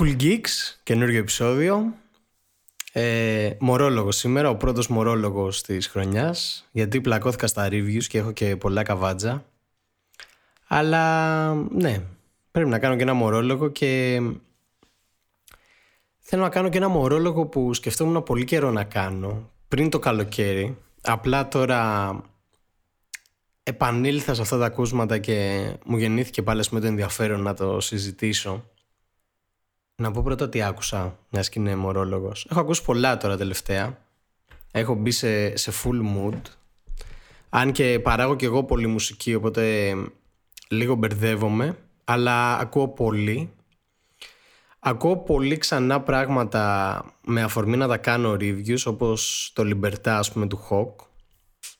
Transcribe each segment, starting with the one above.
Cool Geeks, καινούριο επεισόδιο. Ε, μορόλογος σήμερα, ο πρώτος μορόλογος της χρονιάς. Γιατί πλακώθηκα στα reviews και έχω και πολλά καβάτζα. Αλλά ναι, πρέπει να κάνω και ένα μορόλογο και θέλω να κάνω και ένα μορόλογο που σκεφτόμουν πολύ καιρό να κάνω πριν το καλοκαίρι. Απλά τώρα επανήλθα σε αυτά τα ακούσματα και μου γεννήθηκε πάλι με το ενδιαφέρον να το συζητήσω να πω πρώτα τι άκουσα, μιας και είναι μορόλογος. Έχω ακούσει πολλά τώρα τελευταία. Έχω μπει σε, σε full mood. Αν και παράγω και εγώ πολύ μουσική, οπότε λίγο μπερδεύομαι. Αλλά ακούω πολύ. Ακούω πολύ ξανά πράγματα με αφορμή να τα κάνω reviews, όπως το Libertà, ας πούμε, του Hawk.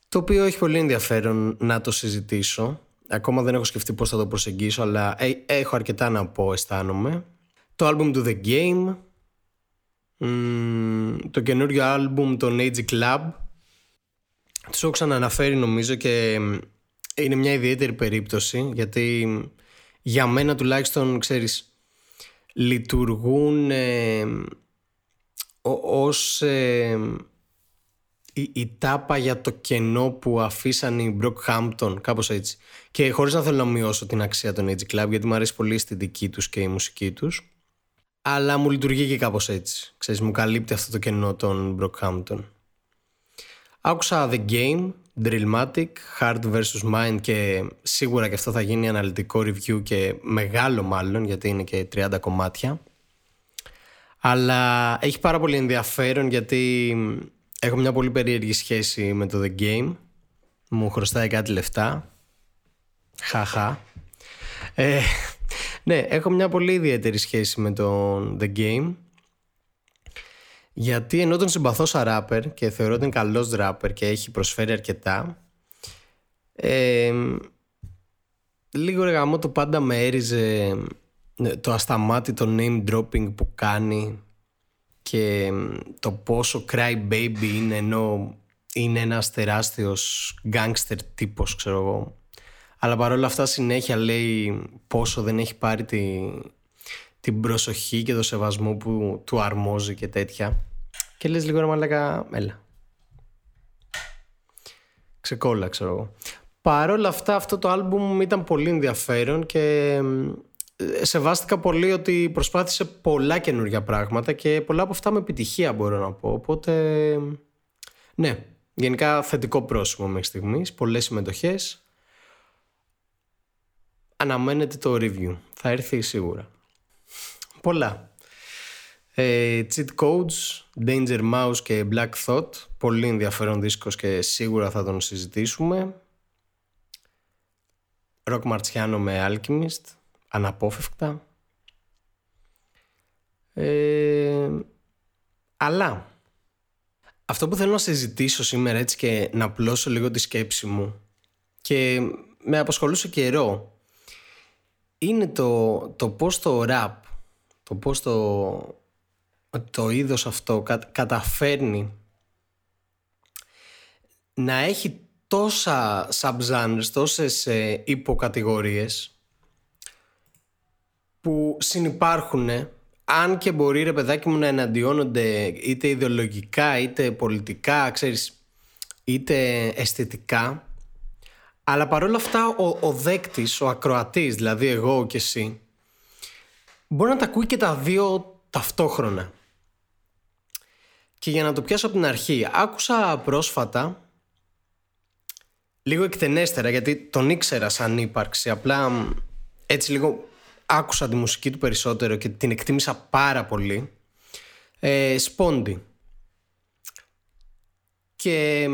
Το οποίο έχει πολύ ενδιαφέρον να το συζητήσω. Ακόμα δεν έχω σκεφτεί πώς θα το προσεγγίσω, αλλά ε, έχω αρκετά να πω, αισθάνομαι το άλμπουμ του The Game, το καινούριο άλμπουμ των Age Club. Τους έχω ξαναναφέρει νομίζω και είναι μια ιδιαίτερη περίπτωση γιατί για μένα τουλάχιστον ξέρεις λειτουργούν ε, ως ε, η, η, τάπα για το κενό που αφήσαν οι Brockhampton κάπως έτσι. Και χωρίς να θέλω να μειώσω την αξία των Age Club γιατί μου αρέσει πολύ η αισθητική τους και η μουσική τους αλλά μου λειτουργεί και κάπως έτσι. Ξέρεις, μου καλύπτει αυτό το κενό των Brockhampton. Άκουσα The Game, Drillmatic, Hard vs. Mind και σίγουρα και αυτό θα γίνει αναλυτικό review και μεγάλο μάλλον γιατί είναι και 30 κομμάτια. Αλλά έχει πάρα πολύ ενδιαφέρον γιατί έχω μια πολύ περίεργη σχέση με το The Game. Μου χρωστάει κάτι λεφτά. Χαχά. Ε, ναι, έχω μια πολύ ιδιαίτερη σχέση με τον The Game. Γιατί ενώ τον συμπαθώ σαν ράπερ και θεωρώ ότι είναι καλός ράπερ και έχει προσφέρει αρκετά ε, λίγο ρε γαμό το πάντα με έριζε ε, το ασταμάτητο name dropping που κάνει και το πόσο cry baby είναι ενώ είναι ένας τεράστιος gangster τύπος ξέρω εγώ αλλά παρόλα αυτά συνέχεια λέει πόσο δεν έχει πάρει τη, την προσοχή και το σεβασμό που του αρμόζει και τέτοια. Και λες λίγο ρε μαλάκα, έλα. Ξεκόλλα ξέρω εγώ. Παρόλα αυτά αυτό το άλμπουμ ήταν πολύ ενδιαφέρον και σεβάστηκα πολύ ότι προσπάθησε πολλά καινούργια πράγματα και πολλά από αυτά με επιτυχία μπορώ να πω. Οπότε ναι, γενικά θετικό πρόσημο μέχρι στιγμής, πολλές συμμετοχές αναμένεται το review. Θα έρθει σίγουρα. Πολλά. Ε, cheat Codes, Danger Mouse και Black Thought. Πολύ ενδιαφέρον δίσκος και σίγουρα θα τον συζητήσουμε. Rock Marciano με Alchemist. Αναπόφευκτα. Ε, αλλά αυτό που θέλω να συζητήσω σήμερα έτσι και να πλώσω λίγο τη σκέψη μου και με απασχολούσε καιρό είναι το, το πώς το rap, το πώς το, το είδος αυτό καταφέρνει να έχει τόσα subgenres, τόσες ε, υποκατηγορίες που συνυπάρχουν αν και μπορεί ρε παιδάκι μου να εναντιώνονται είτε ιδεολογικά είτε πολιτικά ξέρεις είτε αισθητικά αλλά παρόλα αυτά ο, ο δέκτης, ο ακροατής, δηλαδή εγώ και εσύ, μπορεί να τα ακούει και τα δύο ταυτόχρονα. Και για να το πιάσω από την αρχή, άκουσα πρόσφατα, λίγο εκτενέστερα, γιατί τον ήξερα σαν ύπαρξη, απλά έτσι λίγο άκουσα τη μουσική του περισσότερο και την εκτίμησα πάρα πολύ. Ε, Σπόντι. Και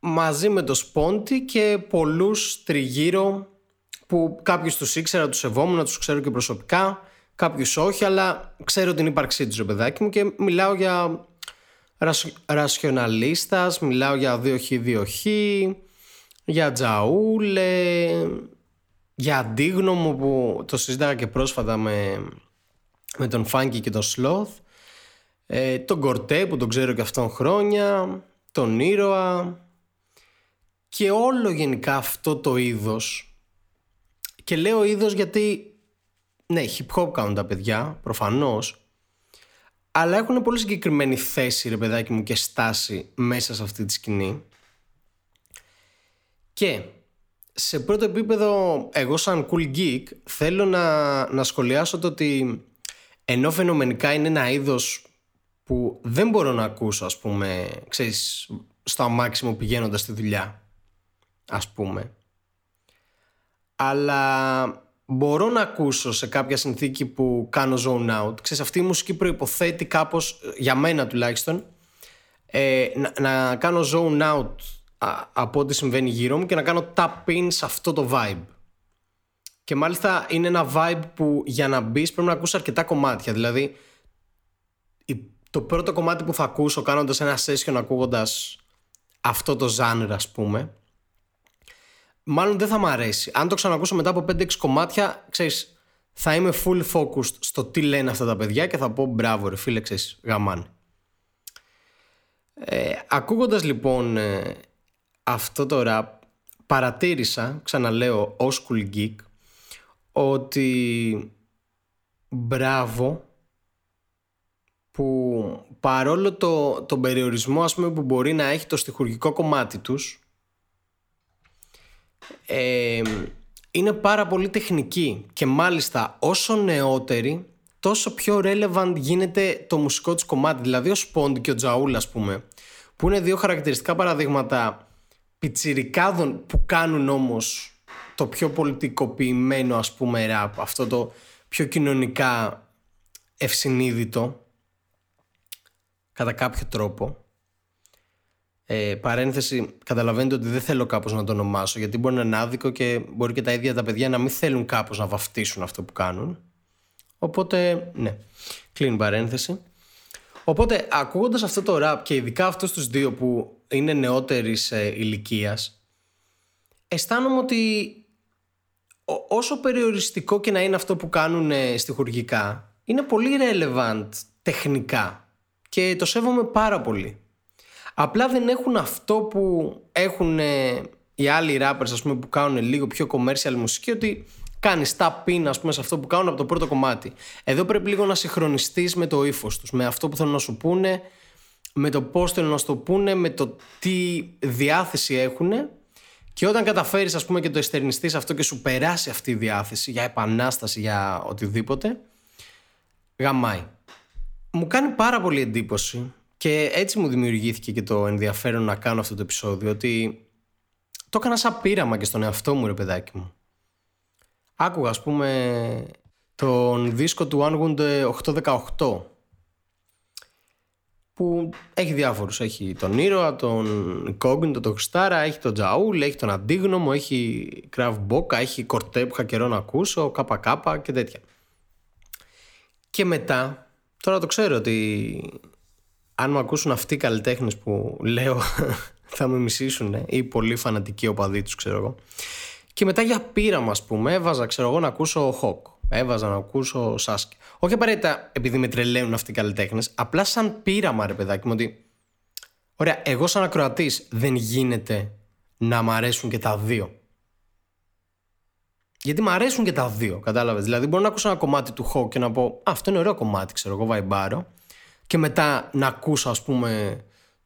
μαζί με το Σπόντι και πολλούς τριγύρω που κάποιους τους ήξερα, τους σεβόμουν, τους ξέρω και προσωπικά, κάποιους όχι, αλλά ξέρω την ύπαρξή τους, παιδάκι μου και μιλάω για ρασιοναλίστας, μιλάω για 2Χ2Χ, για τζαούλε, για αντίγνωμο που το συζήταγα και πρόσφατα με, με τον Φάνκι και τον Σλόθ, ε, τον Κορτέ που τον ξέρω και αυτόν χρόνια, τον Ήρωα, και όλο γενικά αυτό το είδος. Και λέω είδος γιατί ναι, hip hop κάνουν τα παιδιά, προφανώς, αλλά έχουν πολύ συγκεκριμένη θέση, ρε παιδάκι μου, και στάση μέσα σε αυτή τη σκηνή. Και σε πρώτο επίπεδο, εγώ σαν cool geek, θέλω να, να σχολιάσω το ότι ενώ φαινομενικά είναι ένα είδος που δεν μπορώ να ακούσω, ας πούμε, ξέρεις, στο αμάξιμο πηγαίνοντας στη δουλειά, ας πούμε. Αλλά μπορώ να ακούσω σε κάποια συνθήκη που κάνω zone out. Ξέρεις, αυτή η μουσική προϋποθέτει κάπως, για μένα τουλάχιστον, ε, να, να κάνω zone out από ό,τι συμβαίνει γύρω μου και να κάνω tap in σε αυτό το vibe. Και μάλιστα είναι ένα vibe που για να μπεις πρέπει να ακούσει αρκετά κομμάτια. Δηλαδή, το πρώτο κομμάτι που θα ακούσω κάνοντας ένα session ακούγοντας αυτό το genre ας πούμε μάλλον δεν θα μου αρέσει. Αν το ξανακούσω μετά από 5-6 κομμάτια, ξέρεις, θα είμαι full focused στο τι λένε αυτά τα παιδιά και θα πω μπράβο ρε φίλε, ξέρεις, γαμάν. Ε, ακούγοντας λοιπόν ε, αυτό το rap, παρατήρησα, ξαναλέω, ως cool geek, ότι μπράβο που παρόλο το, τον περιορισμό ας πούμε, που μπορεί να έχει το στοιχουργικό κομμάτι τους ε, είναι πάρα πολύ τεχνική και μάλιστα όσο νεότερη τόσο πιο relevant γίνεται το μουσικό του κομμάτι δηλαδή ο Σπόντ και ο Τζαούλ ας πούμε που είναι δύο χαρακτηριστικά παραδείγματα πιτσιρικάδων που κάνουν όμως το πιο πολιτικοποιημένο ας πούμε ραπ αυτό το πιο κοινωνικά ευσυνείδητο κατά κάποιο τρόπο. Ε, παρένθεση, καταλαβαίνετε ότι δεν θέλω κάπως να το ονομάσω γιατί μπορεί να είναι άδικο και μπορεί και τα ίδια τα παιδιά να μην θέλουν κάπως να βαφτίσουν αυτό που κάνουν. Οπότε, ναι, κλείνει παρένθεση. Οπότε, ακούγοντας αυτό το ραπ και ειδικά αυτούς τους δύο που είναι νεότερης ε, ηλικίας, αισθάνομαι ότι όσο περιοριστικό και να είναι αυτό που κάνουν ε, στοιχουργικά, είναι πολύ relevant τεχνικά και το σέβομαι πάρα πολύ. Απλά δεν έχουν αυτό που έχουν ε, οι άλλοι rappers ας πούμε, που κάνουν λίγο πιο commercial μουσική ότι κάνεις tap in ας πούμε, σε αυτό που κάνουν από το πρώτο κομμάτι. Εδώ πρέπει λίγο να συγχρονιστείς με το ύφος τους, με αυτό που θέλουν να σου πούνε, με το πώς θέλουν να σου το πούνε, με το τι διάθεση έχουν και όταν καταφέρεις ας πούμε και το εστερνιστείς αυτό και σου περάσει αυτή η διάθεση για επανάσταση, για οτιδήποτε, γαμάει μου κάνει πάρα πολύ εντύπωση και έτσι μου δημιουργήθηκε και το ενδιαφέρον να κάνω αυτό το επεισόδιο ότι το έκανα σαν πείραμα και στον εαυτό μου ρε παιδάκι μου. Άκουγα ας πούμε τον δίσκο του Anwood 818 που έχει διάφορους. Έχει τον ήρωα, τον Κόγκνιτο, τον Χριστάρα, έχει τον Τζαούλ, έχει τον Αντίγνωμο, έχει Κραβ Μπόκα, έχει Κορτέ που είχα καιρό να ακούσω, ΚΚ και τέτοια. Και μετά Τώρα το ξέρω ότι αν μου ακούσουν αυτοί οι καλλιτέχνες που λέω θα με μισήσουν ή πολύ φανατικοί οπαδοί τους, ξέρω εγώ. Και μετά για πείραμα, ας πούμε, έβαζα, ξέρω εγώ, να ακούσω Χοκ. Έβαζα να ακούσω Σάσκε. Όχι απαραίτητα επειδή με τρελαίνουν αυτοί οι καλλιτέχνες, απλά σαν πείραμα, ρε παιδάκι μου, ότι. Ωραία, εγώ σαν ακροατής δεν γίνεται να μ' αρέσουν και τα δύο. Γιατί μου αρέσουν και τα δύο, κατάλαβες. Δηλαδή, μπορώ να ακούσω ένα κομμάτι του Hawk και να πω Α, αυτό είναι ωραίο κομμάτι, ξέρω εγώ, βαϊμπάρω. Και μετά να ακούσω, ας πούμε,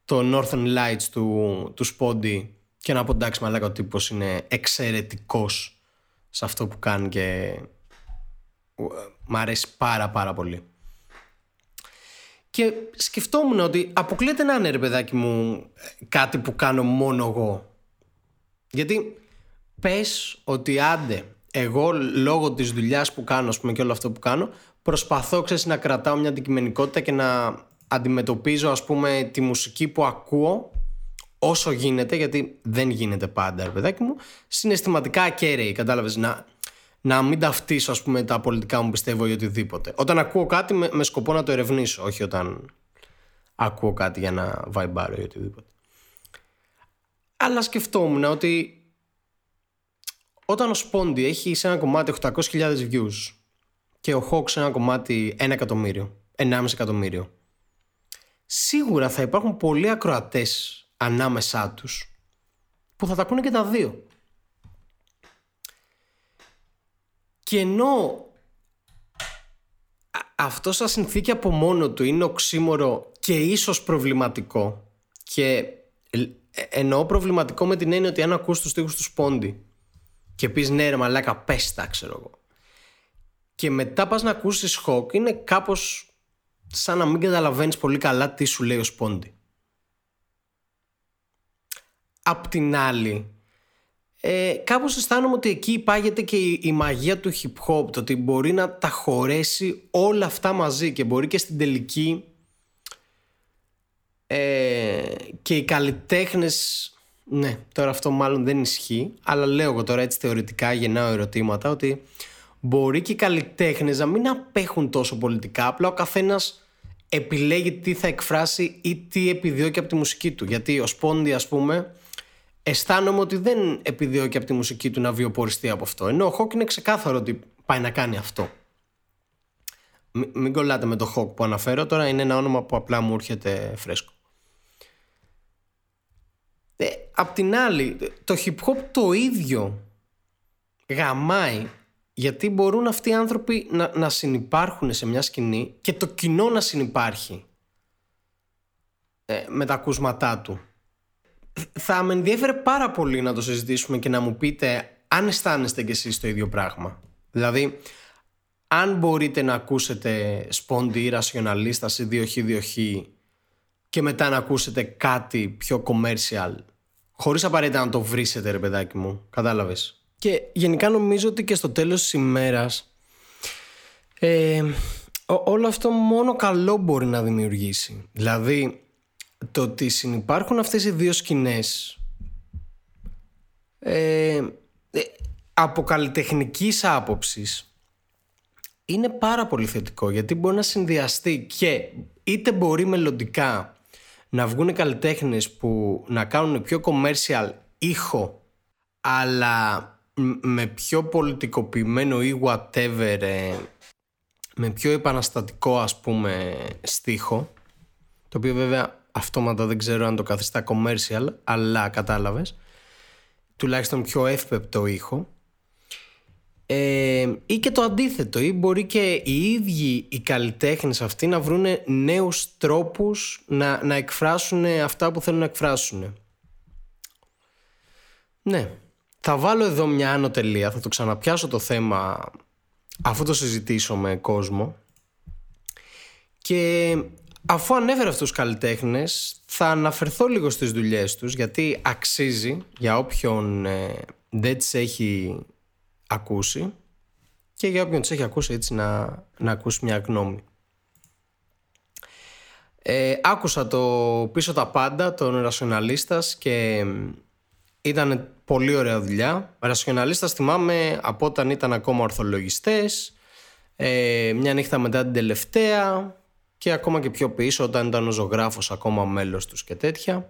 το Northern Lights του, του Spotty και να πω εντάξει, μαλάκα ο τύπος είναι εξαιρετικός σε αυτό που κάνει και μ' αρέσει πάρα πάρα πολύ. Και σκεφτόμουν ότι αποκλείεται να είναι ρε παιδάκι μου κάτι που κάνω μόνο εγώ. Γιατί πες ότι άντε εγώ λόγω της δουλειάς που κάνω ας πούμε, και όλο αυτό που κάνω προσπαθώ ξέρεις, να κρατάω μια αντικειμενικότητα και να αντιμετωπίζω ας πούμε τη μουσική που ακούω όσο γίνεται γιατί δεν γίνεται πάντα ρε παιδάκι μου. Συναισθηματικά ακέραιη κατάλαβες. Να, να μην ταυτίσω ας πούμε τα πολιτικά μου πιστεύω ή οτιδήποτε. Όταν ακούω κάτι με, με σκοπό να το ερευνήσω όχι όταν ακούω κάτι για να βαϊμπάρω ή οτιδήποτε. Αλλά σκεφτόμουν ότι όταν ο Σπόντι έχει σε ένα κομμάτι 800.000 views και ο Hawk σε ένα κομμάτι 1 εκατομμύριο, 1,5 εκατομμύριο, σίγουρα θα υπάρχουν πολλοί ακροατές ανάμεσά τους που θα τα ακούνε και τα δύο. Και ενώ αυτό σαν συνθήκη από μόνο του είναι οξύμορο και ίσως προβληματικό και ε, εννοώ προβληματικό με την έννοια ότι αν ακούς τους στίχους του Σπόντι και πεις ναι ρε μαλάκα πες τα ξέρω εγώ και μετά πας να ακούσεις Χοκ είναι κάπως σαν να μην καταλαβαίνεις πολύ καλά τι σου λέει ο Σπόντι. Απ' την άλλη ε, κάπως αισθάνομαι ότι εκεί υπάγεται και η, μαγεία του hip hop το ότι μπορεί να τα χωρέσει όλα αυτά μαζί και μπορεί και στην τελική ε, και οι καλλιτέχνες ναι τώρα αυτό μάλλον δεν ισχύει αλλά λέω εγώ τώρα έτσι θεωρητικά γεννάω ερωτήματα ότι μπορεί και οι καλλιτέχνες να μην απέχουν τόσο πολιτικά απλά ο καθένας επιλέγει τι θα εκφράσει ή τι επιδιώκει από τη μουσική του γιατί ο Σπόντι ας πούμε αισθάνομαι ότι δεν επιδιώκει από τη μουσική του να βιοποριστεί από αυτό. Ενώ ο Χοκ είναι ξεκάθαρο ότι πάει να κάνει αυτό. μην κολλάτε με το Χοκ που αναφέρω τώρα, είναι ένα όνομα που απλά μου έρχεται φρέσκο. Ε, απ' την άλλη, το hip hop το ίδιο γαμάει γιατί μπορούν αυτοί οι άνθρωποι να, να συνυπάρχουν σε μια σκηνή και το κοινό να συνυπάρχει ε, με τα ακούσματά του θα με ενδιαφέρε πάρα πολύ να το συζητήσουμε και να μου πείτε αν αισθάνεστε κι εσείς το ίδιο πράγμα. Δηλαδή, αν μπορείτε να ακούσετε σπόντι ή ρασιοναλίστα ή 2H2H και μετά να ακούσετε κάτι πιο commercial χωρίς απαραίτητα να το βρίσετε ρε παιδάκι μου, κατάλαβες; Και γενικά νομίζω ότι και στο τέλος της ημέρας ε, όλο αυτό μόνο καλό μπορεί να δημιουργήσει. Δηλαδή το ότι συνυπάρχουν αυτές οι δύο σκηνές ε, ε, από καλλιτεχνικής άποψης είναι πάρα πολύ θετικό γιατί μπορεί να συνδυαστεί και είτε μπορεί μελλοντικά να βγουν καλλιτέχνες που να κάνουν πιο commercial ήχο αλλά με πιο πολιτικοποιημένο ή whatever ε, με πιο επαναστατικό ας πούμε στίχο το οποίο βέβαια αυτόματα δεν ξέρω αν το καθιστά commercial, αλλά κατάλαβες, τουλάχιστον πιο εύπεπτο ήχο. Ε, ή και το αντίθετο, ή μπορεί και οι ίδιοι οι καλλιτέχνες αυτοί να βρουν νέους τρόπους να, να εκφράσουν αυτά που θέλουν να εκφράσουν. Ναι, θα βάλω εδώ μια άνω τελεία, θα το ξαναπιάσω το θέμα αφού το συζητήσω με κόσμο και Αφού ανέφερα αυτούς τους καλλιτέχνες, θα αναφερθώ λίγο στις δουλειές τους, γιατί αξίζει για όποιον ε, δεν τις έχει ακούσει και για όποιον τις έχει ακούσει έτσι να, να ακούσει μια γνώμη. Ε, άκουσα το πίσω τα πάντα των Ρασιοναλίστας και ήταν πολύ ωραία δουλειά. Ρασιοναλίστας θυμάμαι από όταν ήταν ακόμα ορθολογιστές, ε, μια νύχτα μετά την τελευταία, και ακόμα και πιο πίσω όταν ήταν ο ζωγράφος ακόμα μέλος τους και τέτοια.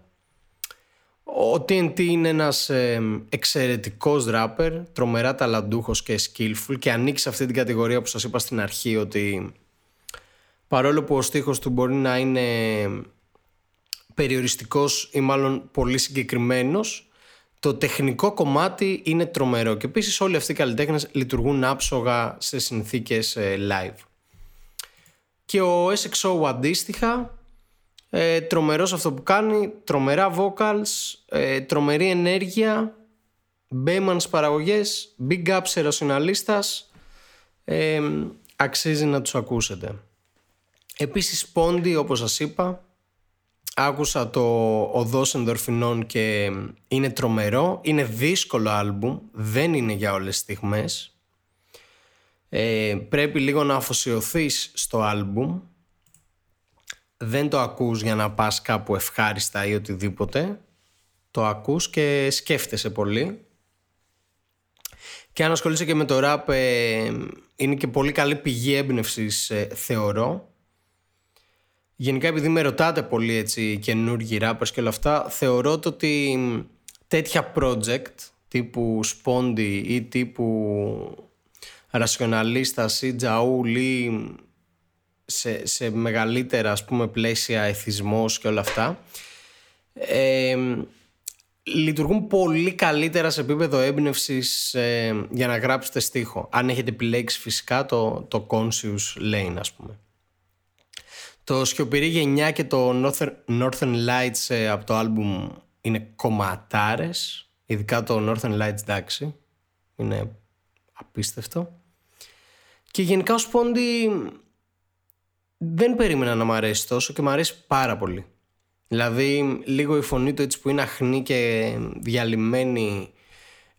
Ο TNT είναι ένας ε, εξαιρετικός ράπερ, τρομερά ταλαντούχος και skillful και ανήκει σε αυτή την κατηγορία που σας είπα στην αρχή ότι παρόλο που ο στίχος του μπορεί να είναι περιοριστικός ή μάλλον πολύ συγκεκριμένος το τεχνικό κομμάτι είναι τρομερό και επίσης όλοι αυτοί οι καλλιτέχνες λειτουργούν άψογα σε συνθήκες ε, live. Και ο SXO αντίστοιχα ε, τρομερός αυτό που κάνει τρομερά vocals ε, τρομερή ενέργεια Bayman παραγωγές big up σε ε, αξίζει να τους ακούσετε. Επίσης Pondy όπως σας είπα άκουσα το Οδός Ενδορφινών και είναι τρομερό. Είναι δύσκολο άλμπουμ. Δεν είναι για όλες τις στιγμές. Ε, πρέπει λίγο να αφοσιωθείς στο άλμπουμ. Δεν το ακούς για να πας κάπου ευχάριστα ή οτιδήποτε. Το ακούς και σκέφτεσαι πολύ. Και αν ασχολείσαι και με το rap ε, είναι και πολύ καλή πηγή έμπνευσης ε, θεωρώ γενικά επειδή με ρωτάτε πολύ έτσι καινούργιοι rappers και όλα αυτά θεωρώ το ότι τέτοια project τύπου Spondy ή τύπου ρασιοναλίστας ή τζαούλ ή σε, σε μεγαλύτερα ας πούμε πλαίσια εθισμός και όλα αυτά ε, λειτουργούν πολύ καλύτερα σε επίπεδο έμπνευσης ε, για να γράψετε στίχο. Αν έχετε επιλέξει φυσικά το, το Conscious Lane ας πούμε. Το Σιωπηρή Γενιά και το Northern, Northern Lights ε, από το άλμπουμ είναι κομματάρες. Ειδικά το Northern Lights εντάξει. Είναι απίστευτο. Και γενικά ο Σπόντι δεν περίμενα να μου αρέσει τόσο και μου αρέσει πάρα πολύ. Δηλαδή λίγο η φωνή του έτσι που είναι αχνή και διαλυμένη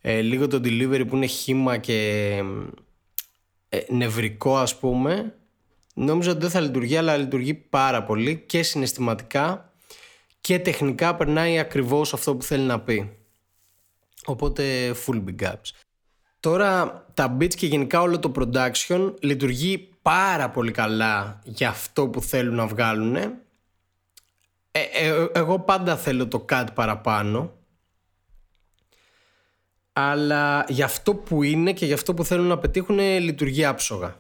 ε, λίγο το delivery που είναι χήμα και ε, νευρικό ας πούμε νόμιζα ότι δεν θα λειτουργεί αλλά λειτουργεί πάρα πολύ και συναισθηματικά και τεχνικά περνάει ακριβώς αυτό που θέλει να πει. Οπότε full big ups. Τώρα τα beats και γενικά όλο το production λειτουργεί πάρα πολύ καλά για αυτό που θέλουν να βγάλουν ε, ε, εγώ πάντα θέλω το κάτι παραπάνω. Αλλά για αυτό που είναι και για αυτό που θέλουν να πετύχουν λειτουργεί άψογα.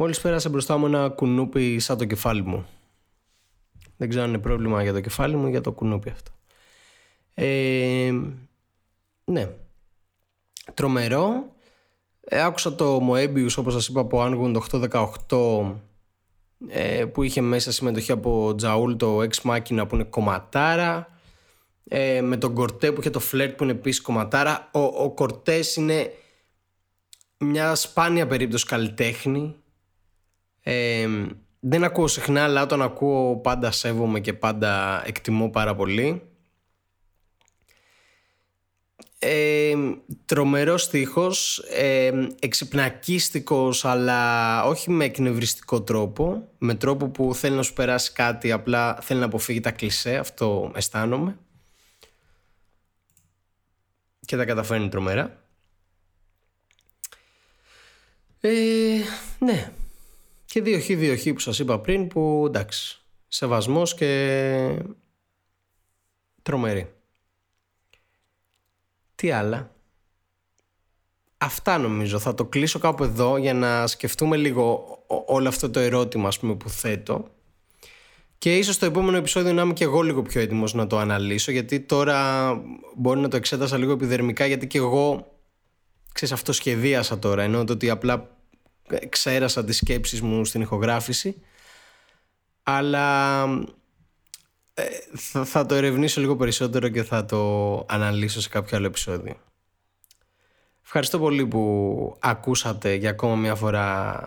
Μόλις πέρασε μπροστά μου ένα κουνούπι σαν το κεφάλι μου. Δεν ξέρω αν είναι πρόβλημα για το κεφάλι μου ή για το κουνούπι αυτό. Ε, ναι. Τρομερό. Ε, άκουσα το Moebius όπως σας είπα από Angund 818 ε, που είχε μέσα συμμετοχή από Τζαούλ το Ex Machina που είναι κομματάρα ε, με τον Κορτέ που είχε το Flirt που είναι επίσης κομματάρα ο, ο Κορτές είναι μια σπάνια περίπτωση καλλιτέχνη ε, δεν ακούω συχνά αλλά όταν ακούω πάντα σέβομαι και πάντα εκτιμώ πάρα πολύ ε, τρομερός στίχος, ε, εξυπνακίστικος αλλά όχι με εκνευριστικό τρόπο, με τρόπο που θέλει να σου περάσει κάτι, απλά θέλει να αποφύγει τα κλισέ, αυτό αισθάνομαι. Και τα καταφέρνει τρομερά. Ε, ναι. Και δύο χ, δύο χ που σας είπα πριν που εντάξει, σεβασμός και τρομερή. Τι άλλα; Αυτά νομίζω. Θα το κλείσω κάπου εδώ για να σκεφτούμε λίγο όλο αυτό το ερώτημα ας πούμε, που θέτω. Και ίσως στο επόμενο επεισόδιο να είμαι και εγώ λίγο πιο έτοιμος να το αναλύσω γιατί τώρα μπορεί να το εξέτασα λίγο επιδερμικά γιατί και εγώ ξέρεις αυτό σχεδίασα τώρα ενώ το ότι απλά ξέρασα τις σκέψεις μου στην ηχογράφηση αλλά ε, θα, θα το ερευνήσω λίγο περισσότερο και θα το αναλύσω σε κάποιο άλλο επεισόδιο. Ευχαριστώ πολύ που ακούσατε για ακόμα μια φορά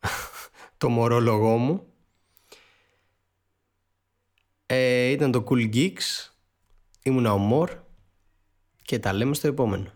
το μωρόλογό μου. Ε, ήταν το Cool Geeks, ήμουνα ο Μορ και τα λέμε στο επόμενο.